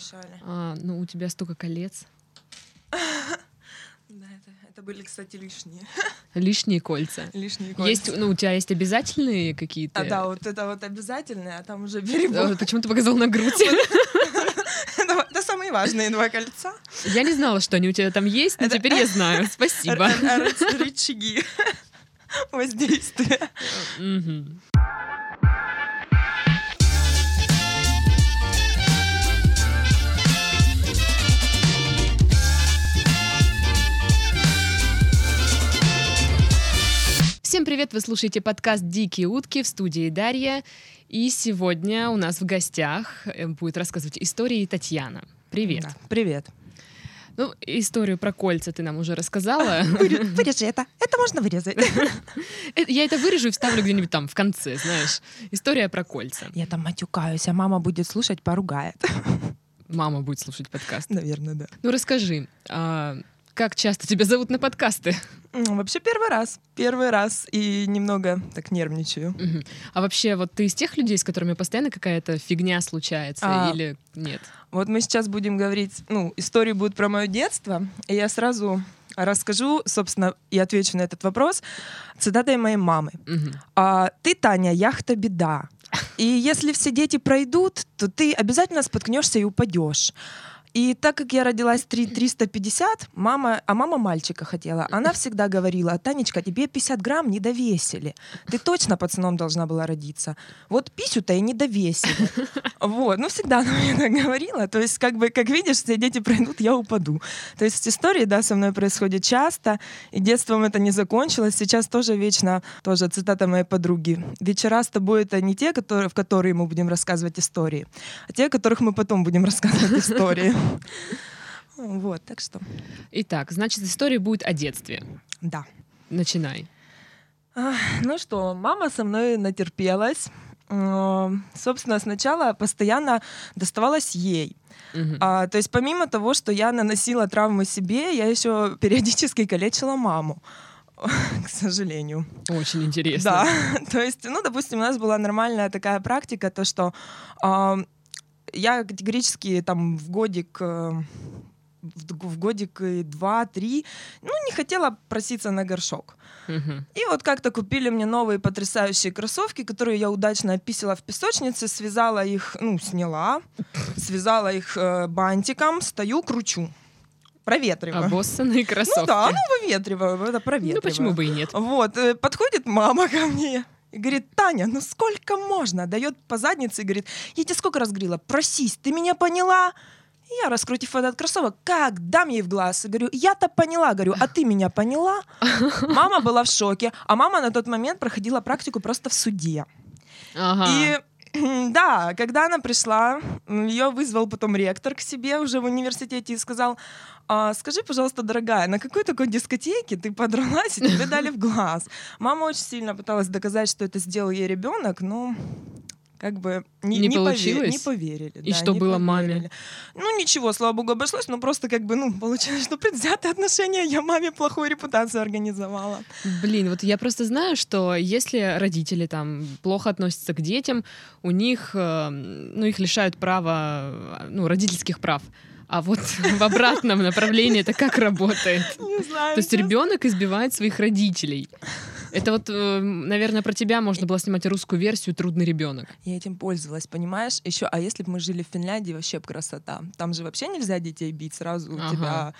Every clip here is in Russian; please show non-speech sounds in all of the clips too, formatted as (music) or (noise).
мешали. А, ну, у тебя столько колец. (laughs) Да, это, это были, кстати, лишние. (laughs) Лишние кольца. Лишние кольца. Есть, ну, у тебя есть обязательные какие-то? А да, вот это вот обязательное, а там уже Э, берег. Почему ты показал на грудь? (laughs) Это самые важные два кольца. Я не знала, что они у тебя там есть, но теперь я знаю. Спасибо. Рычаги воздействия. Всем привет! Вы слушаете подкаст «Дикие утки» в студии Дарья. И сегодня у нас в гостях э, будет рассказывать истории Татьяна. Привет! Да, Привет. Ну, историю про кольца ты нам уже рассказала. (laughs) Вырежи это. Это можно вырезать. (laughs) Э, Я это вырежу и вставлю где-нибудь там в конце, знаешь. История про кольца. Я там матюкаюсь, а мама будет слушать, поругает. Мама будет слушать подкаст. Наверное, да. Ну расскажи, а как часто тебя зовут на подкасты? Вообще первый раз. Первый раз. И немного так нервничаю. Мгм. А вообще, вот ты из тех людей, с которыми постоянно какая-то фигня случается А. или нет? Вот мы сейчас будем говорить, ну, истории будут про мое детство, и я сразу расскажу, собственно, и отвечу на этот вопрос цитатой моей мамы. Мгм. А, ты, Таня, яхта беда. (laughs) И если все дети пройдут, то ты обязательно споткнешься и упадешь. И так как я родилась 3, 350, мама, а мама мальчика хотела, она (laughs) всегда говорила, Танечка, тебе 50 грамм не довесили. Ты точно пацаном должна была родиться. Вот писю-то и не довесили. (laughs) Вот, ну всегда она мне так говорила. То есть, как бы, как видишь, все дети пройдут, я упаду. То есть истории, да, со мной происходят часто, и детством это не закончилось. Сейчас тоже вечно, тоже цитата моей подруги. Вечера с тобой это не те, которые, в которые мы будем рассказывать истории, а те, о которых мы потом будем рассказывать (laughs) истории. (laughs) Вот, так что, Итак, значит, история будет о детстве. да. Начинай. Ах, Ну что, мама со мной натерпелась. Э, Собственно, сначала постоянно доставалась ей. Мгм. А, то есть помимо того, что я наносила травмы себе, я еще периодически калечила маму. (laughs) К сожалению. Очень интересно. Да. (laughs) То есть, ну, допустим, у нас была нормальная такая практика, то что а, я категорически там в годик э, в годик и два-три, ну, не хотела проситься на горшок. Мгм. И вот как-то купили мне новые потрясающие кроссовки, которые я удачно описала в песочнице, связала их, ну, сняла, связала их э, бантиком, стою, кручу. Проветриваю. Обоссанные кроссовки. Ну да, ну выветриваю, это проветриваю. Ну, почему бы и нет? Вот, э, подходит мама ко мне и говорит, Таня, ну сколько можно? Дает по заднице и говорит, я тебе сколько раз говорила, просись, ты меня поняла? Я, раскрутив этот кроссовок, как дам ей в глаз. Говорю, я-то поняла, говорю, а ты меня поняла? (laughs) Мама была в шоке, а мама на тот момент проходила практику просто в суде. Ага. И (clears throat) да, когда она пришла, ее вызвал потом ректор к себе уже в университете и сказал, «А, скажи, пожалуйста, дорогая, на какой такой дискотеке ты подралась и тебе дали в глаз? Мама очень сильно пыталась доказать, что это сделал ей ребенок, но как бы не, Не пове- получилось? не поверили. И да, что не было маме? поверили. Ну ничего, слава богу, обошлось, но просто как бы, ну, получилось, что предвзятые отношения, я маме плохую репутацию организовала. Блин, вот я просто знаю, что если родители там плохо относятся к детям, у них, э, ну, их лишают права, ну, родительских прав. А вот (laughs) в обратном направлении это как работает? Не знаю. То есть ребенок избивает своих родителей. Это вот, э, наверное, про тебя можно было снимать русскую версию «Трудный ребенок». Я этим пользовалась, понимаешь? Еще, а если бы мы жили в Финляндии, вообще красота. Там же вообще нельзя детей бить, сразу Ага. тебя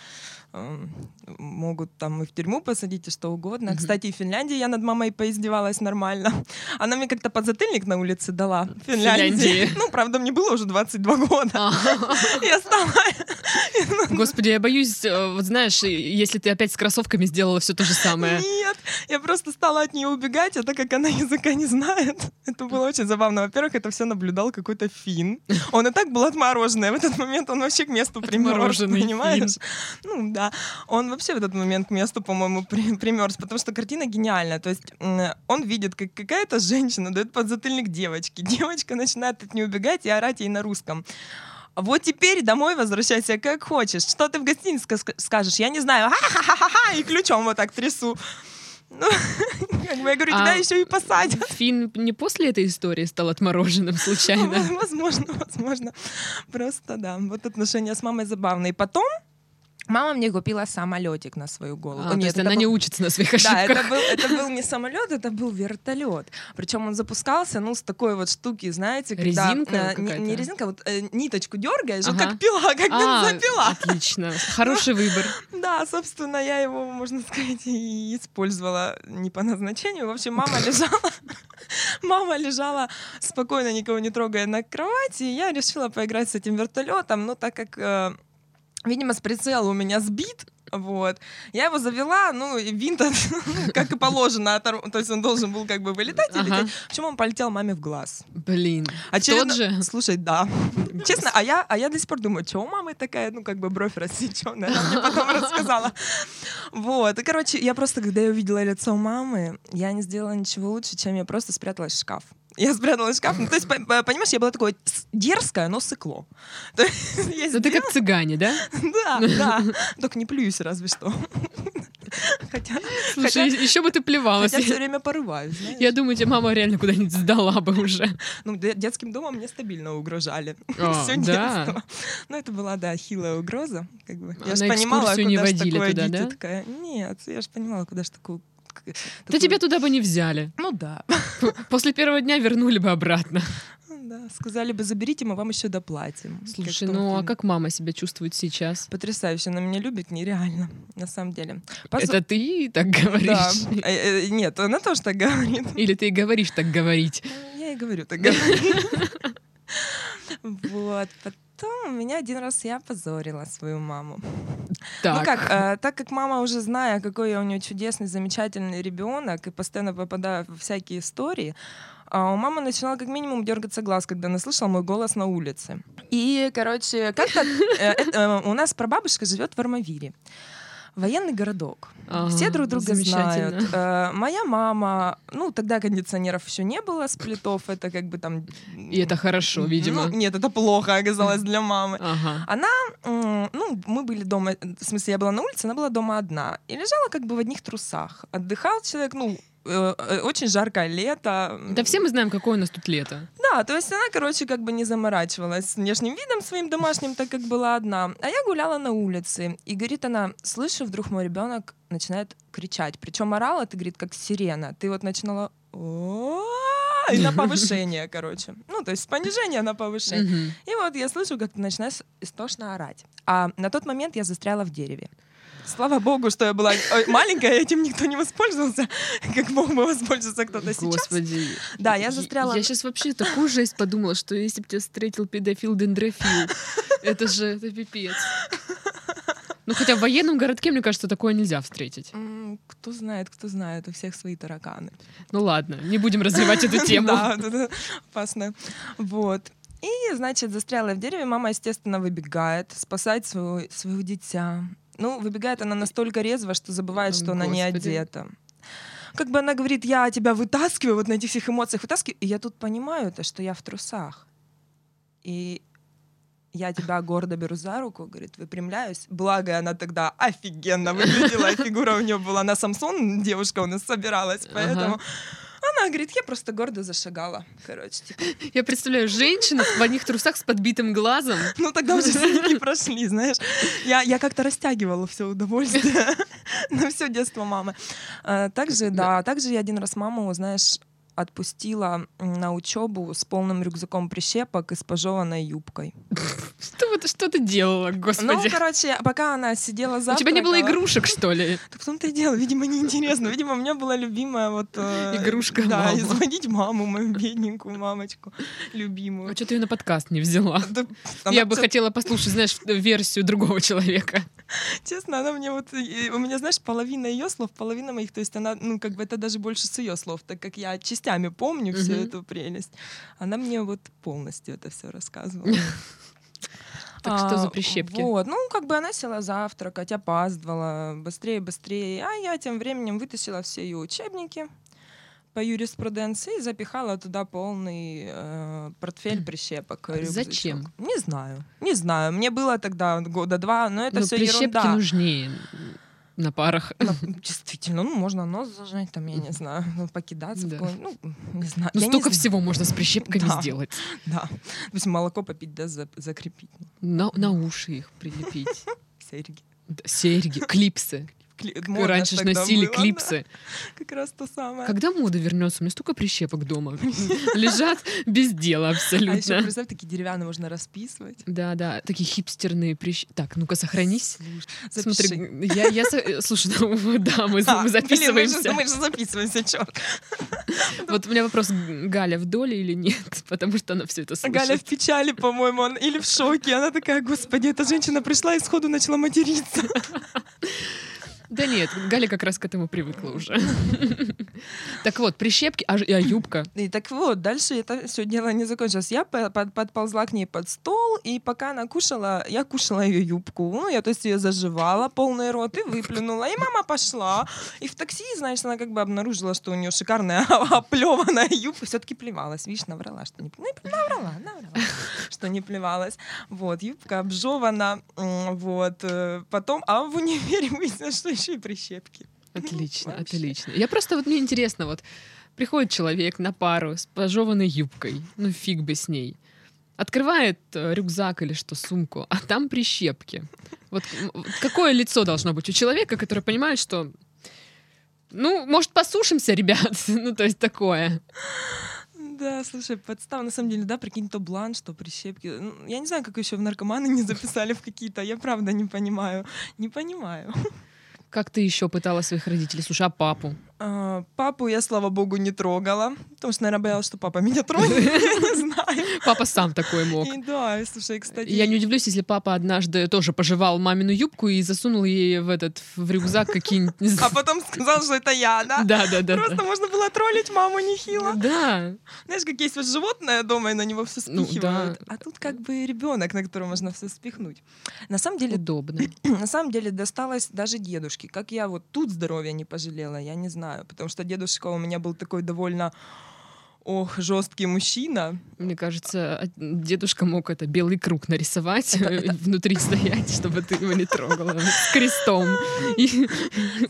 эм, могут там и в тюрьму посадить, и что угодно. Мгм. Кстати, в Финляндии я над мамой поиздевалась нормально. Она мне как-то подзатыльник на улице дала. В Финляндии. Финляндии. Ну, правда, мне было уже 22 года. Я стала... Господи, я боюсь, э, вот знаешь, если ты опять с кроссовками сделала все то же самое. Нет, я просто стала от нее убегать, а так как она (laughs) языка не знает, это было очень забавно. Во-первых, это все наблюдал какой-то фин. Он и так был отмороженный, а в этот момент он вообще к месту (laughs) примерз, Отмороженный понимаешь? Ну да, он вообще в этот момент к месту, по-моему, при- примерз, потому что картина гениальная. То есть он видит, как какая-то женщина дает подзатыльник девочке. Девочка начинает от нее убегать и орать ей на русском. Вот теперь домой возвращайся как хочешь. Что ты в гостинице ска- скажешь? Я не знаю. Ха-ха-ха-ха! И ключом вот так трясу. Ну, (laughs) Как бы я говорю, А- тебя еще и посадят. Финн не после этой истории стал отмороженным случайно? (laughs) Возможно, возможно. Просто да. Вот отношения с мамой забавные. Потом мама мне купила самолетик на свою голову. А, то есть она был- не учится на своих Да, ошибках. это был, это был не самолет, это был вертолет. Причем он запускался, ну, с такой вот штуки, знаете, когда Резинка э, не, не резинка, вот э, ниточку дергаешь, вот Ага. как пила, как А, бензопила. Отлично. Хороший выбор. Да, собственно, я его, можно сказать, и использовала не по назначению. В общем, мама (laughs) лежала, мама лежала спокойно, никого не трогая на кровати, и я решила поиграть с этим вертолетом, ну, так как, э, видимо, с прицела у меня сбит, вот. Я его завела, ну, и винт, (laughs) как и положено, оторв- то есть он должен был как бы вылетать и Ага. лететь. Почему он полетел маме в глаз? Блин. Очередно- Тот же? Слушай, да. (laughs) Честно, а я, а я до сих пор думаю, что у мамы такая, ну, как бы бровь рассеченная. Она мне потом (laughs) рассказала. Вот. И, короче, я просто, когда я увидела лицо мамы, я не сделала ничего лучше, чем я просто спряталась в шкаф. Я спряталась в шкаф. Ну, то есть, по- по- понимаешь, я была такой дерзкая, но сыкло. (laughs) То есть, я Ну ты как цыгане, да? (laughs) Да, да. (laughs) Только не плююсь разве что. Хотя, Слушай, еще бы ты плевалась. хотя все время порываюсь, знаешь. Я думаю, тебя мама реально куда-нибудь сдала бы уже. Ну, де- детским домом мне стабильно угрожали. А, Всё да. детство. Ну, это была, да, хилая угроза. Как бы. Я ж на понимала, куда ж такое дитятко. Нет, я же понимала, куда ж такую... Да такую- тебя туда бы не взяли. Ну да. После первого дня вернули бы обратно. да. Сказали бы, заберите, мы вам еще доплатим. Слушай, ну а как мама себя чувствует сейчас? Потрясающе, она меня любит нереально, на самом деле. Позу- Это ты так Да. говоришь? Э, э, Нет, она тоже так говорит. Или ты говоришь так говорить? Ну, Я и говорю, так говорю. (laughs) Вот. Потом у меня один раз я опозорила свою маму. Так. Ну как, э, так как мама уже зная, какой я у нее чудесный, замечательный ребенок, и постоянно попадаю в всякие истории, а у мамы начинал как минимум дергаться глаз, когда она слышала мой голос на улице. И, короче, как-то э, э, у нас прабабушка живет в Армавире. Военный городок. Ага, Все друг друга знают. Э, Моя мама, ну тогда кондиционеров еще не было, сплитов, это как бы там... И это хорошо, видимо. Ну, нет, это плохо оказалось для мамы. Ага. Она, ну, мы были дома, в смысле, я была на улице, она была дома одна. И лежала как бы в одних трусах. Отдыхал человек, ну, очень жаркое лето. Да все мы знаем, какое у нас тут лето. Да, то есть она, короче, как бы не заморачивалась с внешним видом своим домашним, так как была одна. А я гуляла на улице, и говорит она, слышу, вдруг мой ребенок начинает кричать. Причем орала, ты, говорит, как сирена. Ты вот начинала и на повышение, короче. Ну, то есть с понижения на повышение. И вот я слышу, как ты начинаешь истошно орать. А на тот момент я застряла в дереве. Слава богу, что я была маленькая, и этим никто не воспользовался, (laughs) как мог бы воспользоваться кто-то сейчас. Господи. Да, я застряла. Я сейчас вообще такую жесть подумала, что если бы тебя встретил педофил дендрофил, это же это пипец. Ну хотя в военном городке, мне кажется, такое нельзя встретить. Кто знает, кто знает, у всех свои тараканы. Ну ладно, не будем развивать эту (laughs) тему. Да, опасно. Вот. И, значит, застряла в дереве. Мама, естественно, выбегает спасать своего, своего дитя. Ну, выбегает она настолько резво, что забывает, что она не Господи. одета. Как бы она говорит, я тебя вытаскиваю, вот на этих всех эмоциях вытаскиваю. И я тут понимаю, то, что я в трусах. И я тебя гордо беру за руку, говорит, выпрямляюсь. Благо, она тогда офигенно выглядела, и фигура у нее была на Самсон, девушка у нас собиралась, поэтому она говорит, я просто гордо зашагала. Короче, типа, (laughs) Я представляю женщину в одних трусах с подбитым глазом. ну тогда уже синяки прошли, знаешь. Я, я как-то растягивала все удовольствие (laughs) на все детство мамы. А, Также, да, также я один раз маму, знаешь, отпустила на учебу с полным рюкзаком прищепок и с пожеванной юбкой. (laughs) Что, вот- что ты делала, Ну, господи? короче, пока она сидела У завтракала... тебя не было игрушек, что ли? (laughs) Так в том-то и дело, видимо, неинтересно. Видимо, у меня была любимая вот... э, Игрушка Да, изводить маму, мою бедненькую мамочку, любимую. А что ты ее на подкаст не взяла? (laughs) Да, Я бы хотела послушать, знаешь, версию другого человека. Честно, она мне вот... У меня, знаешь, половина ее слов, половина моих, то есть она, ну, как бы это даже больше с ее слов, так как я частями помню всю эту прелесть. Она мне вот полностью это все рассказывала. (laughs) Так что за А, прищепки? Вот, ну, как бы она села завтракать, опаздывала, быстрее, быстрее. А я тем временем вытащила все ее учебники по юриспруденции и запихала туда полный э, портфель прищепок. рюкзачок. Зачем? Не знаю. Не знаю. Мне было тогда года два, но это Ну, все прищепки ерунда. нужнее. На парах. (laughs) На- Действительно, ну, можно нос зажать, там, я не знаю, ну, покидаться, Да. вплоть- ну, не знаю. Ну, Я не столько знаю. всего можно с прищепками Да. сделать. Да. Допустим, молоко попить, да, за- закрепить. На, на уши их прилепить. (laughs) Серьги. Да, Серьги, клипсы. Кли- модно Раньше ж тогда носили было, клипсы. да. (laughs) Как раз то самое. Когда мода вернется? У меня столько прищепок дома. (laughs) Лежат без дела А еще, абсолютно. представь, такие деревянные можно расписывать. Да, да, такие хипстерные прищепки. Так, ну-ка, сохранись. Смотри, я, я, со- слушай, ну, (laughs) да, мы, А, мы блин, записываемся. мы, же, мы же записываемся, черт. Вот у меня вопрос, Галя в доле или нет? Потому что она все это слышит. Галя в печали, по-моему, он- или в шоке. Она такая, господи, эта женщина пришла и сходу начала материться. Да нет, Галя как раз к этому привыкла уже. (laughs) Так вот, прищепки, а, а юбка? И так вот, дальше это все дело не закончилось. Я по- под- подползла к ней под стол, и пока она кушала, я кушала ее юбку. Ну, я, то есть, ее заживала полный рот и выплюнула. И мама пошла. И в такси, знаешь, она как бы обнаружила, что у нее шикарная (laughs) оплеванная юбка. Все-таки плевалась. Видишь, наврала, что не... Ну, наврала, наврала, что не плевалась. Вот, юбка обжевана. Вот. э, Потом, а в универе (laughs) выяснилось, что еще и прищепки. (laughs) Отлично, Вообще. отлично. Я просто вот мне интересно, вот приходит человек на пару с пожеванной юбкой, ну фиг бы с ней, открывает э, рюкзак или что, сумку, а там прищепки. Вот какое лицо должно быть у человека, который понимает, что ну, может, посушимся, ребят? (laughs) ну, то есть такое. Да, слушай, подстава, на самом деле, да, прикинь, то бланш, то прищепки. Ну, Я не знаю, как еще в наркоманы не (laughs) записали в какие-то, я правда не понимаю. Не понимаю. Как ты еще пытала своих родителей? Слушай, а папу? А, Папу я, слава богу, не трогала, потому что, наверное, боялась, что папа меня тронет, (laughs) я не знаю. Папа сам такой мог. И да, слушай, кстати... Я не удивлюсь, если папа однажды тоже пожевал мамину юбку и засунул ей в этот в рюкзак какие-нибудь... А потом сказал, что это я, да? Да, да, да. Просто можно было троллить маму нехило. Да. Знаешь, как есть вот животное дома, и на него все Ну, спихивают. да. А тут как бы ребенок, на которого можно все спихнуть. На самом деле, Удобно. (clears throat) на самом деле досталось даже дедушке. Как я вот тут здоровья не пожалела, я не знаю. Потому что дедушка у меня был такой довольно ох, жесткий мужчина. Мне кажется, дедушка мог это белый круг нарисовать, и внутри стоять, чтобы ты его не трогала. С крестом.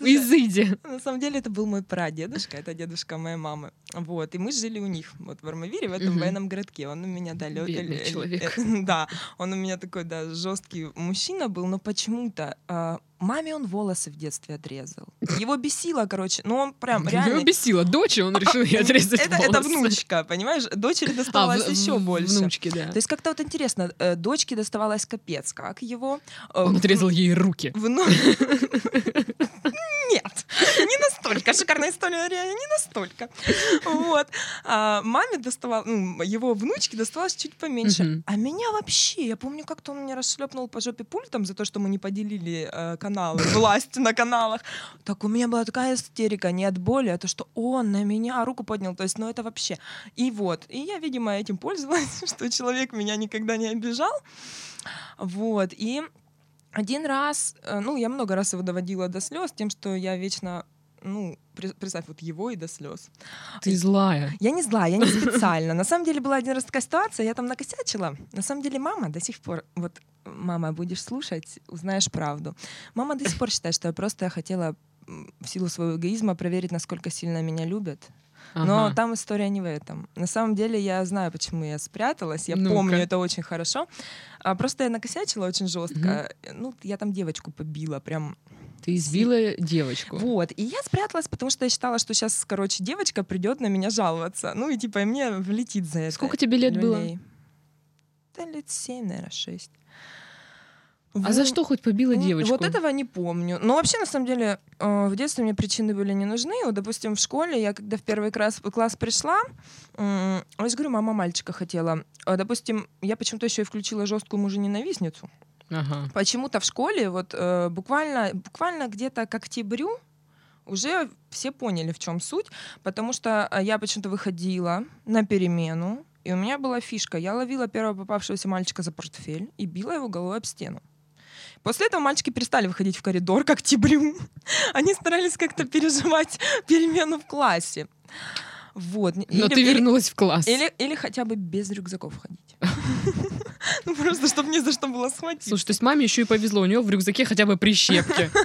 Изыди. На самом деле это был мой прадедушка, это дедушка моей мамы. Вот, и мы жили у них, вот в Армавире, в этом военном городке. Он у меня, да, э, э, человек. э, (laughs) да, он у меня такой, да, жесткий мужчина был, но почему-то а, маме он волосы в детстве отрезал. Его бесило, короче, ну он прям Его реально... бесило дочь, он решил ей (laughs) отрезать это, это волосы. внучка, понимаешь? Дочери А, доставалось в- еще в- больше. Внучке, да. То есть как-то вот интересно, э, дочке доставалось капец, как его... э, Он отрезал ей руки. Вну- (laughs) настолько. Шикарная история, не настолько. Вот. А маме доставал, ну, его внучке доставалось чуть поменьше. Мгм. А меня вообще, я помню, как-то он меня расшлепнул по жопе пультом за то, что мы не поделили э, каналы, (laughs) власть на каналах. Так у меня была такая истерика, не от боли, а то, что он на меня руку поднял. То есть, ну это вообще. И вот. И я, видимо, этим пользовалась, (laughs) что человек меня никогда не обижал. Вот. И один раз, э, ну, я много раз его доводила до слез тем, что я вечно, ну, представь, вот его и до слез. Ты злая. Я не зла, я не специально. На самом деле была один раз такая ситуация, я там накосячила. На самом деле мама до сих пор, вот, мама, будешь слушать, узнаешь правду. Мама до сих пор считает, что я просто хотела в силу своего эгоизма проверить, насколько сильно меня любят. Но Ага. там история не в этом. На самом деле я знаю, почему я спряталась. Я Ну-ка. помню это очень хорошо. А, просто я накосячила очень жестко. Ну, я там девочку побила, прям. Ты избила девочку. Вот. И я спряталась, потому что я считала, что сейчас, короче, девочка придет на меня жаловаться. Ну и типа и мне влетит за это. Сколько тебе лет было? люлей. Да лет семь, наверное, шесть. А за что хоть побила девочку? Вот этого не помню. Но вообще, на самом деле, э, в детстве мне причины были не нужны. Вот, допустим, в школе я, когда в первый класс, класс пришла, я же говорю, мама мальчика хотела. А, Допустим, я почему-то еще и включила жесткую мужа-ненавистницу. Ага. Почему-то в школе вот э, буквально, буквально где-то к октябрю уже все поняли, в чем суть, потому что э, я почему-то выходила на перемену, и у меня была фишка. Я ловила первого попавшегося мальчика за портфель и била его головой об стену. После этого мальчики перестали выходить в коридор к октябрю. (laughs) Они старались как-то переживать (laughs) перемену в классе. Вот. Но Или- ты или- вернулась в класс. или, или хотя бы без рюкзаков ходить. (laughs) (laughs) Ну, просто, чтобы не за что было схватить. Слушай, то есть маме еще и повезло, у нее в рюкзаке хотя бы прищепки. (laughs)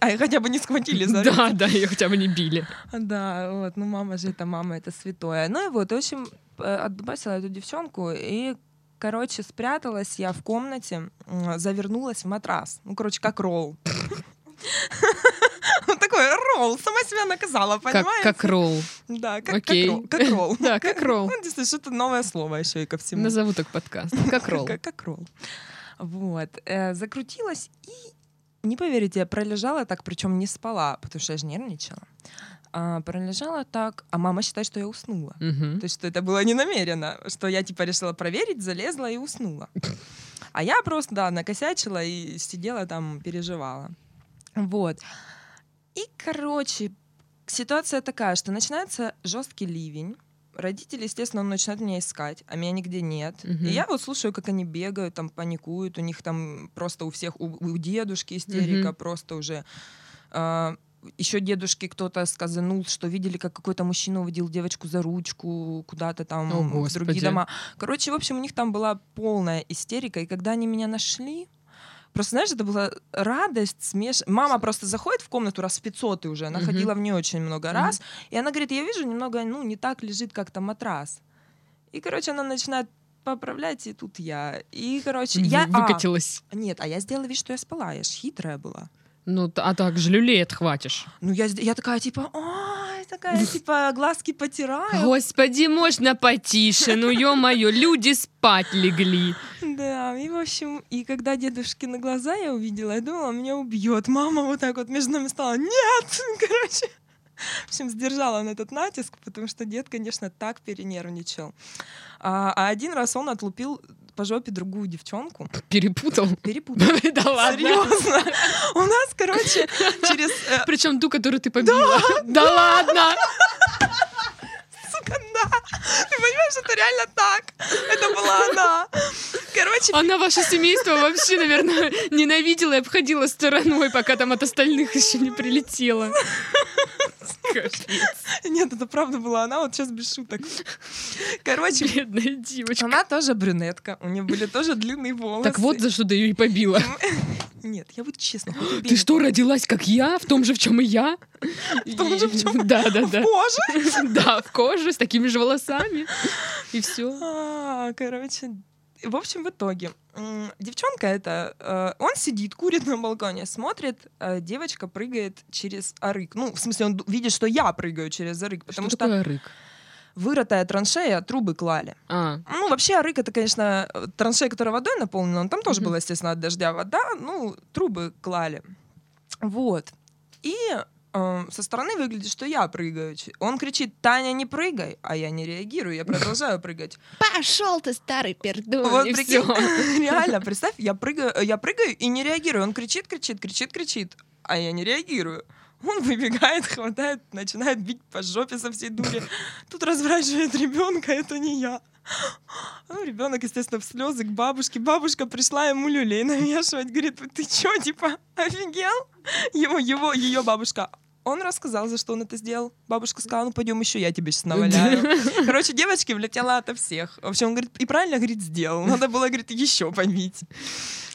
А хотя бы не схватили за Да, да, ее хотя бы не били. Да, вот, ну мама же это мама, это святое. Ну и вот, в общем, э, отбросила эту девчонку и короче, спряталась я в комнате, завернулась в матрас. Ну, короче, как ролл. (laughs) Такой ролл, сама себя наказала, понимаешь? Как ролл. Да, как ролл. (laughs) Да, как ролл. Ну, что-то новое слово еще и ко всему. Назову так подкаст. Как (laughs) ролл. Как ролл. Вот. Э, закрутилась и, не поверите, я пролежала так, причем не спала, потому что я же нервничала а, пролежала так, а мама считает, что я уснула. Угу. То есть, что это было не намеренно, что я типа решила проверить, залезла и уснула. А я просто, да, накосячила и сидела там, переживала. Вот. И, короче, ситуация такая, что начинается жесткий ливень. Родители, естественно, начинают меня искать, а меня нигде нет. Мгм. И я вот слушаю, как они бегают, там паникуют, у них там просто у всех, у, у дедушки истерика, Мгм. просто уже. А, еще дедушки кто-то сказанул, что видели, как какой-то мужчина уводил девочку за ручку куда-то там О, в Господи. другие дома. Короче, в общем, у них там была полная истерика, и когда они меня нашли, Просто, знаешь, это была радость, смеш... Мама просто заходит в комнату раз в 500 уже, она Мгм. ходила в нее очень много раз, и она говорит, я вижу, немного, ну, не так лежит как-то матрас. И, короче, она начинает поправлять, и тут я. И, короче, я... Вы- Выкатилась. А, нет, а я сделала вид, что я спала, я ж хитрая была. Ну, а так же люлей отхватишь. Ну, я, я такая, типа, ой, такая, типа, глазки потираю. Господи, можно потише, ну ё-моё, люди спать легли. Да, и, в общем, и когда дедушкины глаза я увидела, я думала, меня убьет. Мама вот так вот между нами стала, нет, (laughs) короче. В общем, сдержала он этот натиск, потому что дед, конечно, так перенервничал. А, а один раз он отлупил по жопе другую девчонку. (laughs) Перепутал. Перепутал. (laughs) Да ладно. Серьезно. У нас, короче, через... э, Причем ту, которую ты побила. Да ладно. сука, да. Ты понимаешь, это реально так. Это была она. Короче, Она ваше семейство вообще, наверное, ненавидела и обходила стороной, пока там от остальных еще не прилетела. Нет, это правда была она, вот сейчас без шуток. Короче, Бедная девочка. она тоже брюнетка, у нее были тоже длинные волосы. Так вот за что ты ее и побила. (laughs) Нет, я буду честно. Ты что, родилась как я? В том же, в чем и я? (laughs) В том же, в чем- (laughs) Да, да, В да. коже? Да, в коже, с такими же волосами. И все. А, Короче, в общем, в итоге девчонка это, э, он сидит, курит на балконе, смотрит, э, девочка прыгает через арык. Ну, в смысле, он видит, что я прыгаю через арык, потому Что что, такое рык? вырытая траншея, трубы клали. А, Ну, вообще, арык это, конечно, траншея, которая водой наполнена, но там тоже Мгм. была, естественно, от дождя вода, ну, трубы клали. Вот. И со стороны выглядит, что я прыгаю. Он кричит, Таня, не прыгай, а я не реагирую, я продолжаю прыгать. пошел ты, старый пердун, Вот прикинь, (laughs) реально, представь, я прыгаю, э, я прыгаю и не реагирую. Он кричит, кричит, кричит, кричит, а я не реагирую. Он выбегает, хватает, начинает бить по жопе со всей дури. Тут разворачивает ребенка, это не я. Ну, ребенок, естественно, в слезы к бабушке. Бабушка пришла ему люлей (laughs) навешивать. Говорит, ты чё, типа, офигел? Его, его, ее бабушка. Он рассказал, за что он это сделал. Бабушка сказала, ну пойдем еще, я тебе сейчас наваляю. (laughs) Короче, девочки влетела ото всех. В общем, он говорит, и правильно, говорит, сделал. Надо было, говорит, еще побить.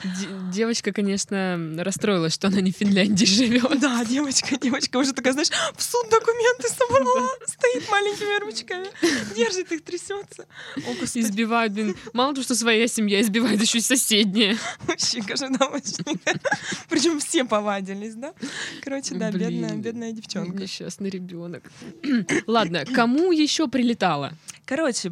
Де- Девочка, конечно, расстроилась, что она не в Финляндии живет. Да, девочка, девочка уже такая, знаешь, в суд документы собрала, стоит маленькими ручками, держит их, трясется. О, господи, Избивают, блин. Мало того, что своя семья избивает, еще и соседняя. вообще, кажется, да, очень. Причем все повадились, да? Короче, да, Блин. бедная, бедная девчонка. Несчастный ребенок. (clears throat) Ладно, кому еще прилетало? Короче,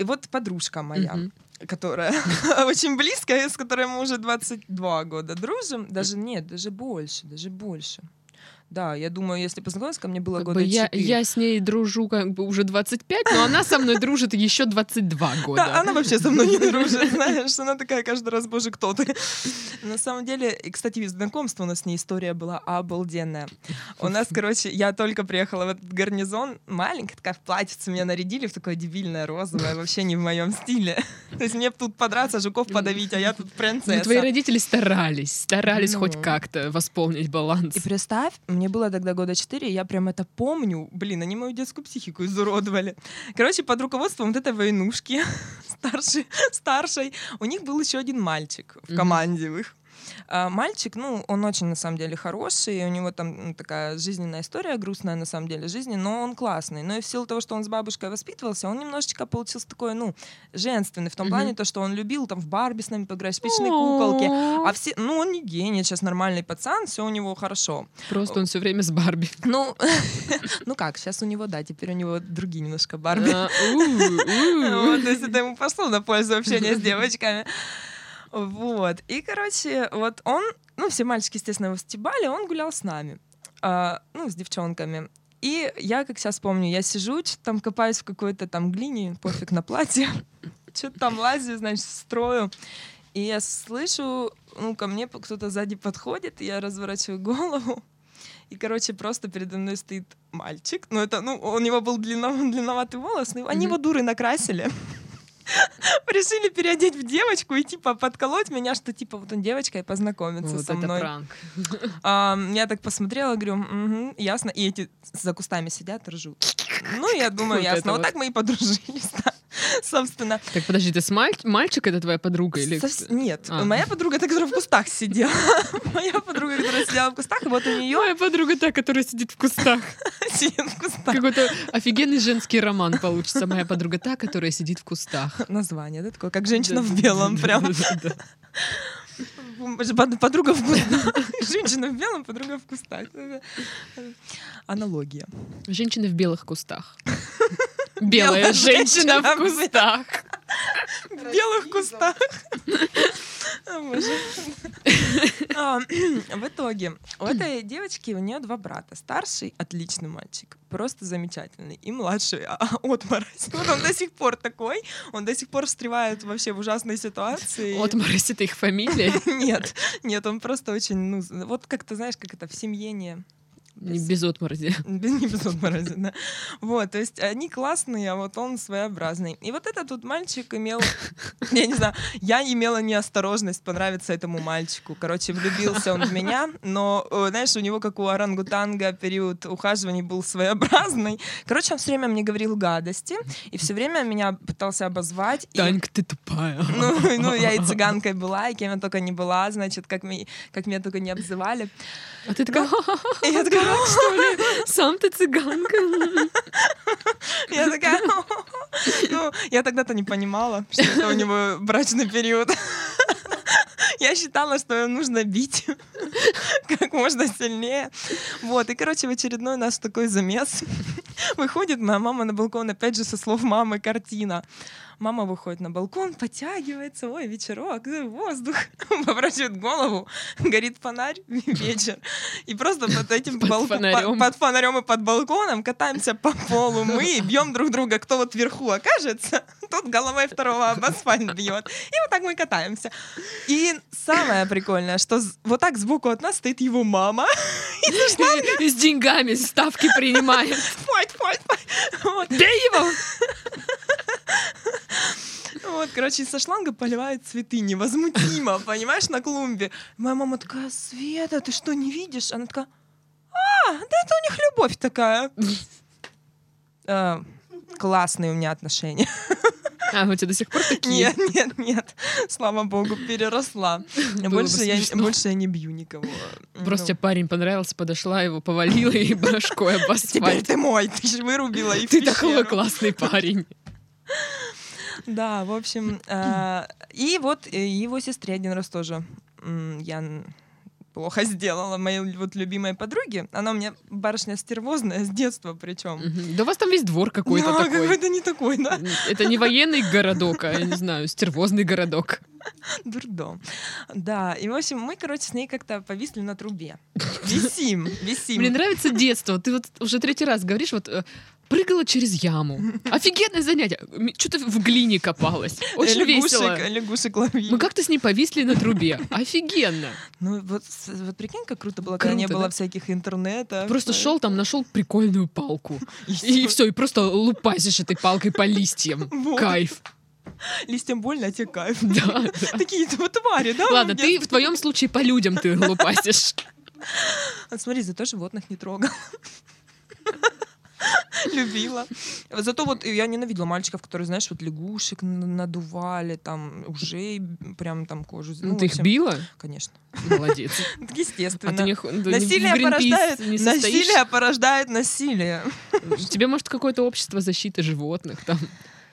вот подружка моя, которая (laughs) очень близкая, с которой мы уже 22 года дружим. Даже нет, даже больше, даже больше. Да, я думаю, если познакомиться, ко мне было Как года бы я, 4. я с ней дружу как бы уже 25, но она со мной дружит еще 22 (laughs) года. Да, она вообще со мной не (laughs) дружит, знаешь, она такая каждый раз, боже, кто ты. (laughs) На самом деле, кстати, знакомство у нас с ней история была обалденная. У нас, короче, я только приехала в этот гарнизон, маленькая такая в платьице, меня нарядили в такое дебильное розовое, вообще не в моем стиле. То есть мне тут подраться, жуков подавить, а я тут Ну, твои принцесса. родители старались, старались Ну. хоть как-то восполнить баланс. И представь, мне мне было тогда года 4, я прям это помню. Блин, они мою детскую психику изуродовали. Короче, под руководством вот этой войнушки (laughs) старшей, старшей, у них был еще один мальчик в команде в их. А, мальчик, ну, он очень, на самом деле, хороший, у него там ну, такая жизненная история, грустная, на самом деле, жизни, но он классный. Но и в силу того, что он с бабушкой воспитывался, он немножечко получился такой, ну, женственный, в том плане, то, что он любил там в Барби с нами поиграть, в спичные куколки, а все, ну, он не гений, сейчас нормальный пацан, все у него хорошо. Просто он все время с Барби. (laughs) Ну, (laughs) ну как, сейчас у него, да, теперь у него другие немножко Барби. А, (laughs) то есть это ему пошло на пользу общения с девочками. Вот. И, короче, вот он, ну, все мальчики, естественно, его стебали, он гулял с нами, а, ну, с девчонками. И я, как сейчас помню, я сижу, там копаюсь в какой-то там глине, пофиг на платье, (laughs) что-то там лазю, значит, строю. И я слышу, ну, ко мне кто-то сзади подходит, я разворачиваю голову, и, короче, просто передо мной стоит мальчик. Ну, это, ну, у него был длинно, длинноватый волос, но они его дуры накрасили. (laughs) Решили переодеть в девочку и типа подколоть меня, что типа вот он девочка и познакомиться Вот со это мной. пранк. (laughs) А, я так посмотрела, говорю, «Мгм, ясно. И эти за кустами сидят, ржут. (laughs) Ну, я думаю, Вот это ясно. Вот вот. так мы и подружились, да, собственно. Так, подожди, ты с маль- мальчик это твоя подруга или... Совс- Нет, А. моя подруга, та, которая в кустах сидела. (laughs) Моя подруга, которая сидела в кустах, и вот у нее Моя подруга та, которая сидит в кустах. (laughs) сидит в кустах. Какой-то офигенный женский роман получится. Моя подруга та, которая сидит в кустах. (laughs) Название, да, такое, как женщина в белом, прям. Подруга в кустах. Женщина в белом, подруга в кустах. Это Аналогия. Женщины в белых кустах. Белая женщина в кустах. В белых кустах. А, В итоге у этой девочки у нее два брата. Старший отличный мальчик, просто замечательный, и младший а, отморозь. Вот он до сих пор такой, он до сих пор встревает вообще в ужасные ситуации. Отморозь это их фамилия. (laughs) Нет, нет, он просто очень, ну, вот как ты знаешь, как это в семье не Не без отморози. (laughs) не без отморози, да. Вот, то есть они классные, а вот он своеобразный. И вот этот вот мальчик имел, (laughs) я не знаю, я имела неосторожность понравиться этому мальчику. Короче, влюбился он в меня, но, э, знаешь, у него, как у орангутанга, период ухаживаний был своеобразный. Короче, он все время мне говорил гадости, и все время меня пытался обозвать. и- Танька, ты тупая. (laughs) ну, ну, я и цыганкой была, и кем я только не была, значит, как, ми- как меня только не обзывали. А ты такая, И я такая, «Как, что ли? Сам ты цыганка. Я такая, ну, я тогда-то не понимала, что это у него брачный период. Я считала, что его нужно бить как можно сильнее. Вот, и, короче, в очередной наш такой замес. Выходит моя мама на балкон, опять же, со слов мамы, картина. Мама выходит на балкон, подтягивается, ой, вечерок, воздух, (laughs) поворачивает голову, (laughs) горит фонарь, (laughs) вечер. И просто под этим Под фонарем. под фонарем и под балконом катаемся по полу мы, бьем друг друга, кто вот вверху окажется, тот головой второго об асфальт бьет. И вот так мы катаемся. И самое прикольное, что вот так сбоку от нас стоит его мама. И с деньгами ставки принимает. Файт, файт. Вот. Бей его! Короче, со шланга поливает цветы невозмутимо, (laughs) понимаешь, на клумбе. Моя мама такая, Света, ты что, не видишь? Она такая, а, да это у них любовь такая. (laughs) А, Классные у меня отношения. А, у тебя до сих пор такие? Нет, нет, нет. Слава богу, переросла. Больше я, больше я не бью никого. Просто Ну, тебе парень понравился, подошла, его повалила и (laughs) башкой об Теперь ты мой, ты же вырубила и Ты такой классный парень. Да, в общем, а, и вот э, его сестре один раз тоже я плохо сделала моей вот любимой подруге. Она у меня барышня стервозная с детства причем. Да у вас там весь двор какой-то Ну, такой. какой-то не такой, да? Это не военный городок, а, я не знаю, стервозный городок. Дурдом. Да, и в общем, мы, короче, с ней как-то повисли на трубе. Висим, висим. Мне нравится детство. Ты вот уже третий раз говоришь, вот э, прыгала через яму. (laughs) Офигенное занятие. Что-то в глине копалась. Очень лягушек, весело. лягушек ловили. Мы как-то с ней повисли на трубе. Офигенно. Ну вот, вот прикинь, как круто было, когда не Круто, было да? всяких интернетов. Просто шел там, нашел прикольную палку. (laughs) И И все, и просто лупасишь этой палкой по листьям. (laughs) Вот. Кайф. Листьям больно, а тебе кайф. Да, да. Такие вот твари, да? Ладно, ты в твоем случае по людям ты лупасишь. Вот смотри, зато животных не трогал. (laughs) Любила. Зато вот я ненавидела мальчиков, которые, знаешь, вот лягушек надували, там, ужей прям там кожу. Ну, в ты их била? Конечно. Молодец. (laughs) Естественно. А ты не, не Насилие Greenpeace порождает, не насилие порождает насилие. Тебе, может, какое-то общество защиты животных там?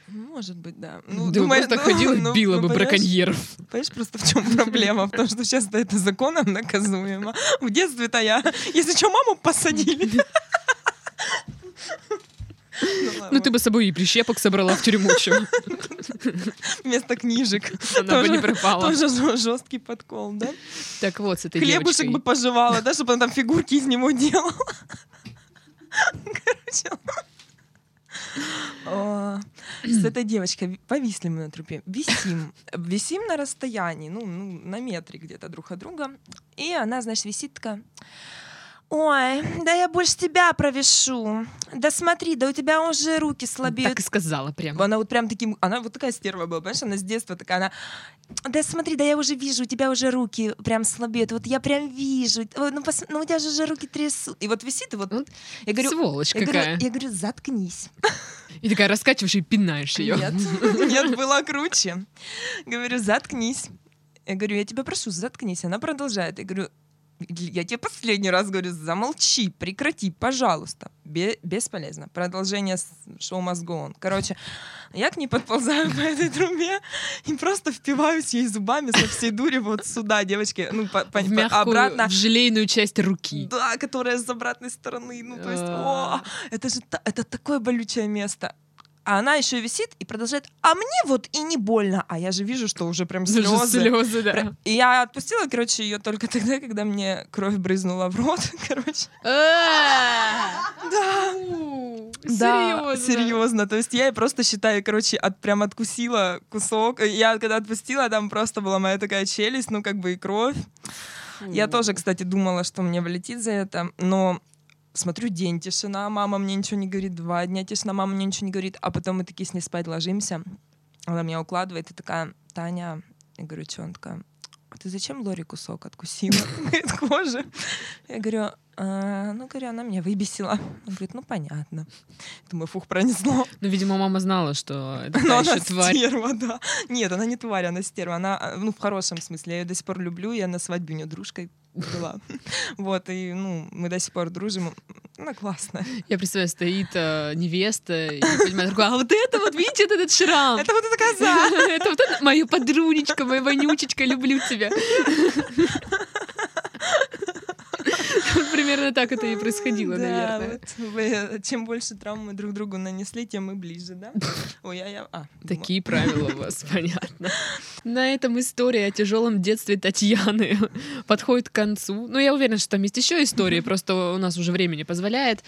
Может быть, да. Ну, бы думаю, просто ну, ходила ну, била ну, бы понимаешь, браконьеров. Понимаешь, просто в чем проблема? В том, что сейчас это законом наказуемо. В детстве-то я, если что, маму посадили. (laughs) Ну, ты бы с собой и прищепок собрала в тюрьму, чё. Вместо книжек. Она бы не пропала. Тоже жесткий подкол, да? Так вот, с этой Хлебушек бы пожевала, да, чтобы она там фигурки из него делала. Короче. О, С этой девочкой ви- повисли мы на трупе. Висим. Висим на расстоянии, ну, ну, на метре где-то друг от друга. И она, значит, висит такая... Ой, да я больше тебя провешу. Да смотри, да у тебя уже руки слабеют. Так и сказала прям. Она вот прям таким, она вот такая стерва была, понимаешь, она с детства такая, она, да смотри, да я уже вижу, у тебя уже руки прям слабеют, вот я прям вижу, ну, пос- ну у тебя же уже руки трясут. И вот висит, и вот, Вот я говорю, Сволочь я какая. говорю, я говорю, заткнись. И такая раскачиваешь и пинаешь ее. Нет, (laughs) нет, было круче. Говорю, заткнись. Я говорю, я тебя прошу, заткнись. Она продолжает. Я говорю, я тебе последний раз говорю, замолчи, прекрати, пожалуйста. Бе- бесполезно. Продолжение шоу on. Короче, я к ней подползаю по этой трубе и просто впиваюсь ей зубами со всей дури вот сюда, девочки, ну, по- по- В мягкую, обратно. в желейную часть руки. Да, которая с обратной стороны. Ну, то есть, о, это же это такое болючее место. А она еще висит и продолжает, а мне вот и не больно. А я же вижу, что уже прям Даже слезы. слезы, да. И я отпустила, короче, ее только тогда, когда мне кровь брызнула в рот, (laughs) короче. Да. Да, Серьезно. серьезно. То есть я просто считаю, короче, от, прям откусила кусок. Я когда отпустила, там просто была моя такая челюсть, ну как бы и кровь. Я тоже, кстати, думала, что мне влетит за это, но смотрю, день тишина, мама мне ничего не говорит, два дня тишина, мама мне ничего не говорит, а потом мы такие с ней спать ложимся, она меня укладывает и такая, Таня, я говорю, что он такая, а ты зачем Лори кусок откусила? (laughs) Говорит, кожи. Я говорю, «А, ну, говорю, она меня выбесила. Он говорит, ну, понятно. Думаю, фух, пронесло. Ну, видимо, мама знала, что это Но она тварь. стерва, да. Нет, она не тварь, она стерва. Она, а, ну, в хорошем смысле. Я ее до сих пор люблю, я на свадьбе у нее дружкой была. (laughs) Вот, и, ну, мы до сих пор дружим. Она классная. Я представляю, стоит э, невеста и понимает, такой, а вот это вот, видите, вот этот шрам. Это вот эта коза. (laughs) Это вот моя подрунечка, моя вонючечка, люблю тебя. Примерно так это и происходило, Да, наверное. вот чем больше травм мы друг другу нанесли, тем мы ближе, да? Ой, я, я, а, Такие правила у вас, понятно. На этом история о тяжелом детстве Татьяны (laughs) подходит к концу. Ну, я уверена, что там есть еще истории, просто у нас уже время не позволяет.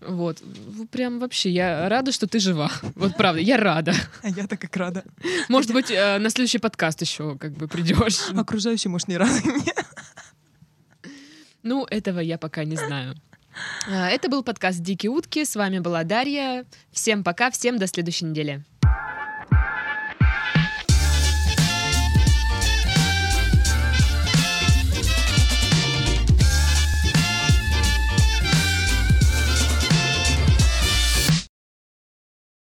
Вот. Прям вообще, я рада, что ты жива. Вот правда, я рада. А я-то как рада. Может быть, э, на следующий подкаст еще как бы придешь. Окружающие, может, не рады мне. Ну, этого я пока не знаю. А, Это был подкаст «Дикие утки». С вами была Дарья. Всем пока, всем до следующей недели.